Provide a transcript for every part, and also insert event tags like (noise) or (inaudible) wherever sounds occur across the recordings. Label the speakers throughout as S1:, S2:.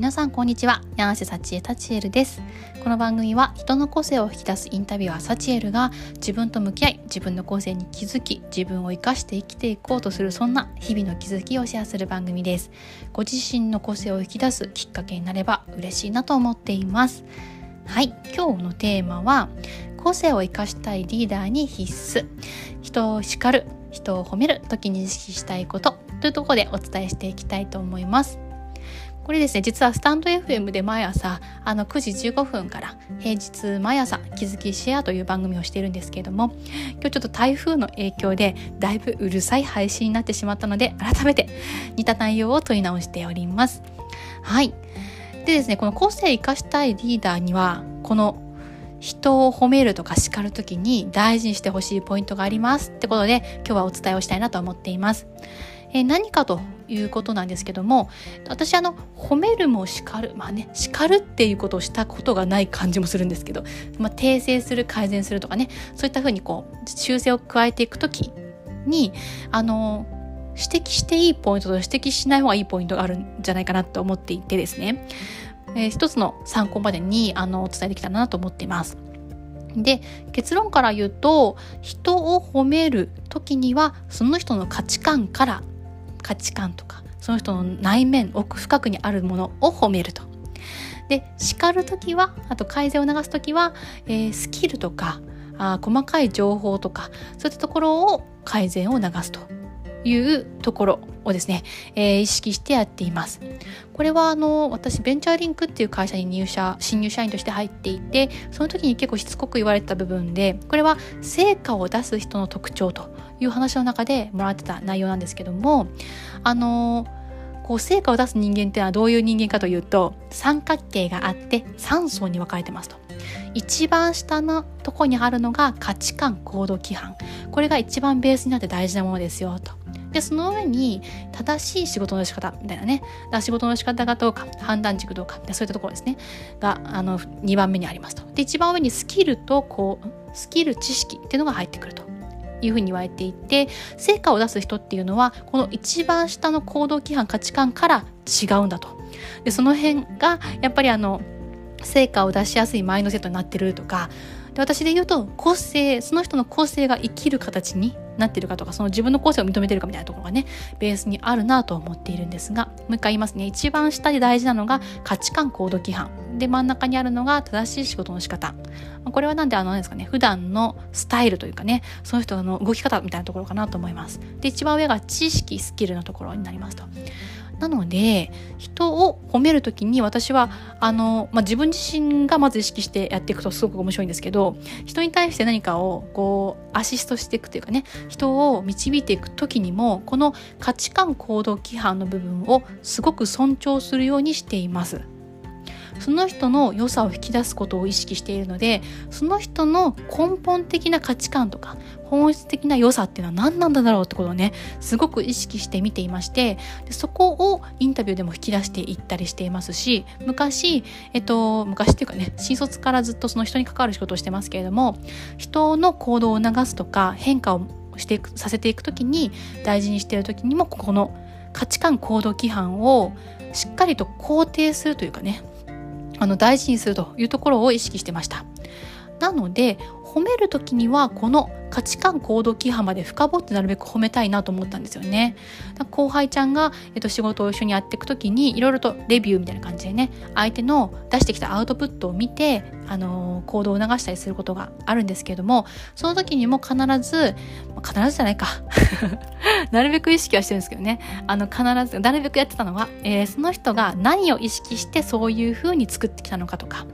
S1: 皆さんこんにちは。柳瀬幸恵タチエルです。この番組は人の個性を引き出すインタビュアーサチエルが自分と向き合い自分の個性に気づき自分を生かして生きていこうとするそんな日々の気づきをシェアする番組です。ご自身の個性を引き出すきっかけになれば嬉しいなと思っています。はい。今日のテーマは個性を生かしたいリーダーに必須。人を叱る人を褒める時に意識したいことというところでお伝えしていきたいと思います。これですね実はスタンド FM で毎朝あの9時15分から平日毎朝気づきシェアという番組をしているんですけれども今日ちょっと台風の影響でだいぶうるさい配信になってしまったので改めて似た内容を問い直しておりますはいでですねこの個性生かしたいリーダーにはこの人を褒めるとか叱る時に大事にしてほしいポイントがありますってことで今日はお伝えをしたいなと思っています。え何かということなんですけども私あの褒めるも叱るまあね叱るっていうことをしたことがない感じもするんですけど、まあ、訂正する改善するとかねそういったふうにこう修正を加えていく時にあの指摘していいポイントと指摘しない方がいいポイントがあるんじゃないかなと思っていてですね、えー、一つの参考までにあのお伝えできたらなと思っています。で結論から言うと人を褒める時にはその人の価値観から価値観とかその人の内面奥深くにあるものを褒めると。で叱る時はあと改善を促す時は、えー、スキルとかあ細かい情報とかそういったところを改善を促すというところをですね、えー、意識してやっています。これはあの私ベンチャーリンクっていう会社に入社新入社員として入っていてその時に結構しつこく言われてた部分でこれは成果を出す人の特徴という話の中でもらってた内容なんですけどもあのこう成果を出す人間っていうのはどういう人間かというと三角形があって3層に分かれてますと。一番下のとこにあるのが価値観行動規範。これが一番ベースになって大事なものですよと。でその上に正しい仕事の仕方みたいなね。仕事の仕方がどうか判断軸どうかそういったところですね。があの2番目にありますと。で一番上にスキルとこうスキル知識っていうのが入ってくると。いうふうに言われていて成果を出す人っていうのはこの一番下の行動規範価値観から違うんだと。でその辺がやっぱりあの成果を出しやすいマインドセットになってるとか。で私で言うと個性その人の個性が生きる形になってるかとかその自分の個性を認めてるかみたいなところがねベースにあるなと思っているんですが。もう一回言いますね。一番下で大事なのが価値観行動規範。で真ん中にあるのが正しい仕事の仕方。これはなんであの何ですかね普段のスタイルというかねその人の動き方みたいなところかなと思います。で一番上が知識スキルのところになりますと。なので人を褒める時に私はあの、まあ、自分自身がまず意識してやっていくとすごく面白いんですけど人に対して何かをこうアシストしていくというかね人を導いていく時にもこの価値観行動規範の部分をすごく尊重するようにしています。その人の良さを引き出すことを意識しているのでその人の根本的な価値観とか本質的な良さっていうのは何なんだろうってことをねすごく意識して見ていましてでそこをインタビューでも引き出していったりしていますし昔えっと昔っていうかね新卒からずっとその人に関わる仕事をしてますけれども人の行動を促すとか変化をしていくさせていく時に大事にしている時にもここの価値観行動規範をしっかりと肯定するというかねあの大事にするというところを意識してました。なので褒める時にはこの価値観行動規範まで深掘ってなるべく褒めたいなと思ったんですよね。後輩ちゃんが、えっと、仕事を一緒にやっていく時にいろいろとレビューみたいな感じでね相手の出してきたアウトプットを見て、あのー、行動を促したりすることがあるんですけれどもその時にも必ず必ずじゃないか。(laughs) なるべく意識はしてるんですけどね。あの必ずなるべくやってたのは、えー、その人が何を意識してそういうふうに作ってきたのかとか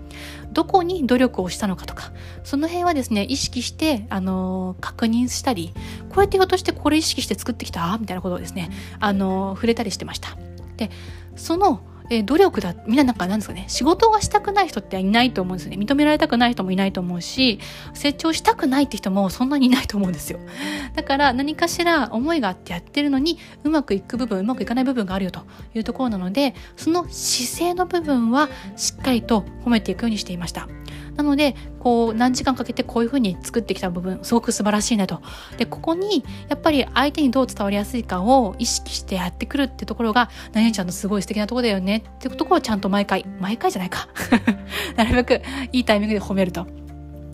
S1: どこに努力をしたのかとかその辺はですね意識してあの確認したりこうやってひょっとしてこれ意識して作ってきた？みたいなことをですねあの触れたりしてました。でそのえ努力だみんななんかなんですかね仕事がしたくない人っていないと思うんですね。認められたくない人もいないと思うし成長したくないって人もそんなにいないと思うんですよ。(laughs) だから何かしら思いがあってやってるのにうまくいく部分うまくいかない部分があるよというところなのでその姿勢の部分はしっかりと褒めていくようにしていました。なのでこう何時間かけてこういうふうに作ってきた部分すごく素晴らしいねとでここにやっぱり相手にどう伝わりやすいかを意識してやってくるってところが何々ちゃんのすごい素敵なとこだよねってところをちゃんと毎回毎回じゃないか (laughs) なるべくいいタイミングで褒めると。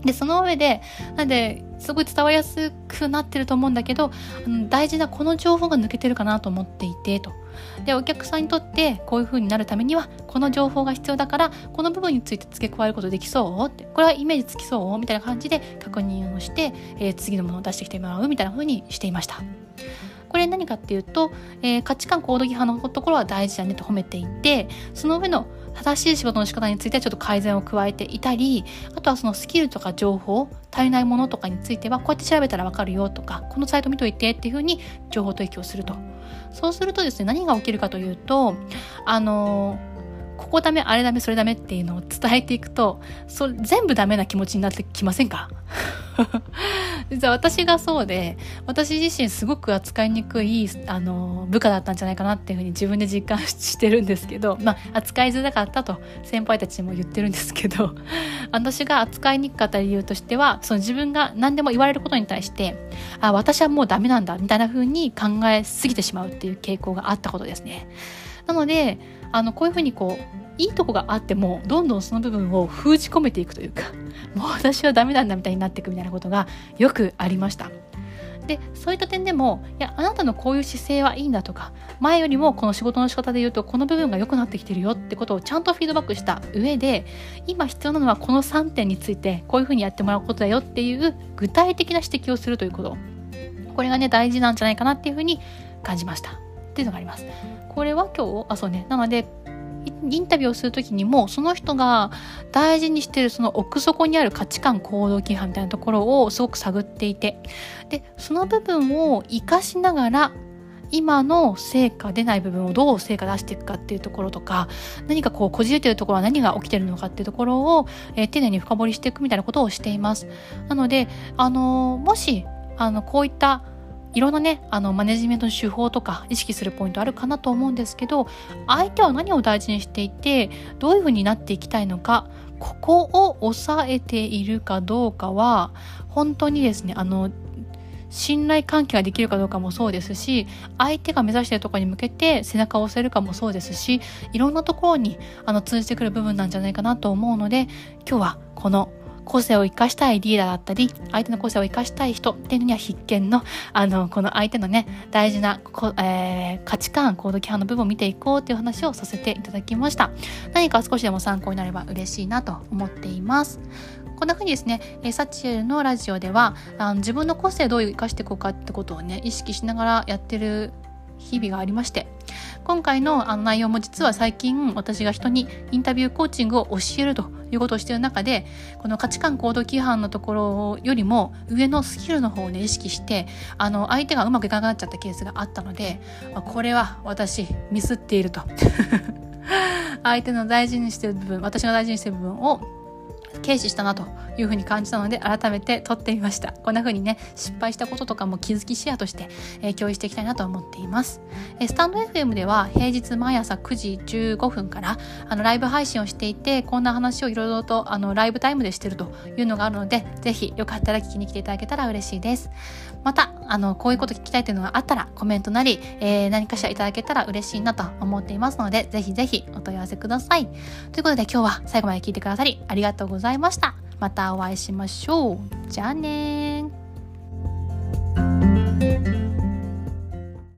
S1: で、その上で、なんで、すごい伝わりやすくなってると思うんだけど、あの大事なこの情報が抜けてるかなと思っていて、と。で、お客さんにとってこういう風になるためには、この情報が必要だから、この部分について付け加えることできそうって、これはイメージつきそうみたいな感じで確認をして、えー、次のものを出してきてもらうみたいな風にしていました。これ何かっていうと、えー、価値観行動規範のところは大事だねと褒めていて、その上の正しい仕事の仕方についてはちょっと改善を加えていたりあとはそのスキルとか情報足りないものとかについてはこうやって調べたらわかるよとかこのサイト見といてっていうふうに情報提供すると。そうするとですね何が起きるかというとあのここダメあれダメそれダメっていうのを伝えていくとそ全部ダメな気持ちになってきませんか？(laughs) 実は私がそうで私自身すごく扱いにくいあの部下だったんじゃないかなっていうふうに自分で実感してるんですけど、まあ、扱いづらかったと先輩たちも言ってるんですけど (laughs) 私が扱いにくかった理由としてはその自分が何でも言われることに対してあ私はもうダメなんだみたいな風に考えすぎてしまうっていう傾向があったことですね。なのであのこういうふうにこういいとこがあってもどんどんその部分を封じ込めていくというか (laughs) もう私はダメなんだみたいになっていくみたいなことがよくありました。でそういった点でもいやあなたのこういう姿勢はいいんだとか前よりもこの仕事の仕方で言うとこの部分が良くなってきてるよってことをちゃんとフィードバックした上で今必要なのはこの3点についてこういうふうにやってもらうことだよっていう具体的な指摘をするということ。これがね大事なんじゃないかなっていうふうに感じました。っていうのがあります。これは今日あそうね。なのでインタビューをする時にもその人が大事にしてるその奥底にある価値観行動規範みたいなところをすごく探っていてでその部分を活かしながら今の成果出ない部分をどう成果出していくかっていうところとか何かこうこじれてるところは何が起きてるのかっていうところを、えー、丁寧に深掘りしていくみたいなことをしています。なのであのー、もしあのこういったいろんなねあのマネジメントの手法とか意識するポイントあるかなと思うんですけど相手は何を大事にしていてどういうふうになっていきたいのかここを抑えているかどうかは本当にですねあの信頼関係ができるかどうかもそうですし相手が目指しているところに向けて背中を押せるかもそうですしいろんなところにあの通じてくる部分なんじゃないかなと思うので今日はこの個性を生かしたいリーダーだったり、相手の個性を生かしたい人っていうのには必見の、あの、この相手のね、大事な、えー、価値観、行動規範の部分を見ていこうっていう話をさせていただきました。何か少しでも参考になれば嬉しいなと思っています。こんな風にですね、えサチエルのラジオではあの自分の個性どう生かしていこうかってことをね意識しながらやってる日々がありまして今回のあの内容も実は最近私が人にインタビューコーチングを教えるということをしている中でこの価値観行動規範のところよりも上のスキルの方をね意識してあの相手がうまくいかなくなっちゃったケースがあったのでこれは私ミスっていると。(laughs) 相手の大事にしてる部分私が大事にしてる部分を軽視したなというふうに感じたので改めて撮ってみました。こんな風にね失敗したこととかも気づきシェアとして、えー、共有していきたいなと思っています、えー、スタンド FM では平日毎朝9時15分からあのライブ配信をしていてこんな話をいろいろとあのライブタイムでしてるというのがあるのでぜひよかったら聞きに来ていただけたら嬉しいです。またあのこういうこと聞きたいというのがあったらコメントなり、えー、何かしらいただけたら嬉しいなと思っていますのでぜひぜひお問い合わせください。ということで今日は最後まで聞いてくださりありがとうございます。いました。またお会いしましょう。じゃあね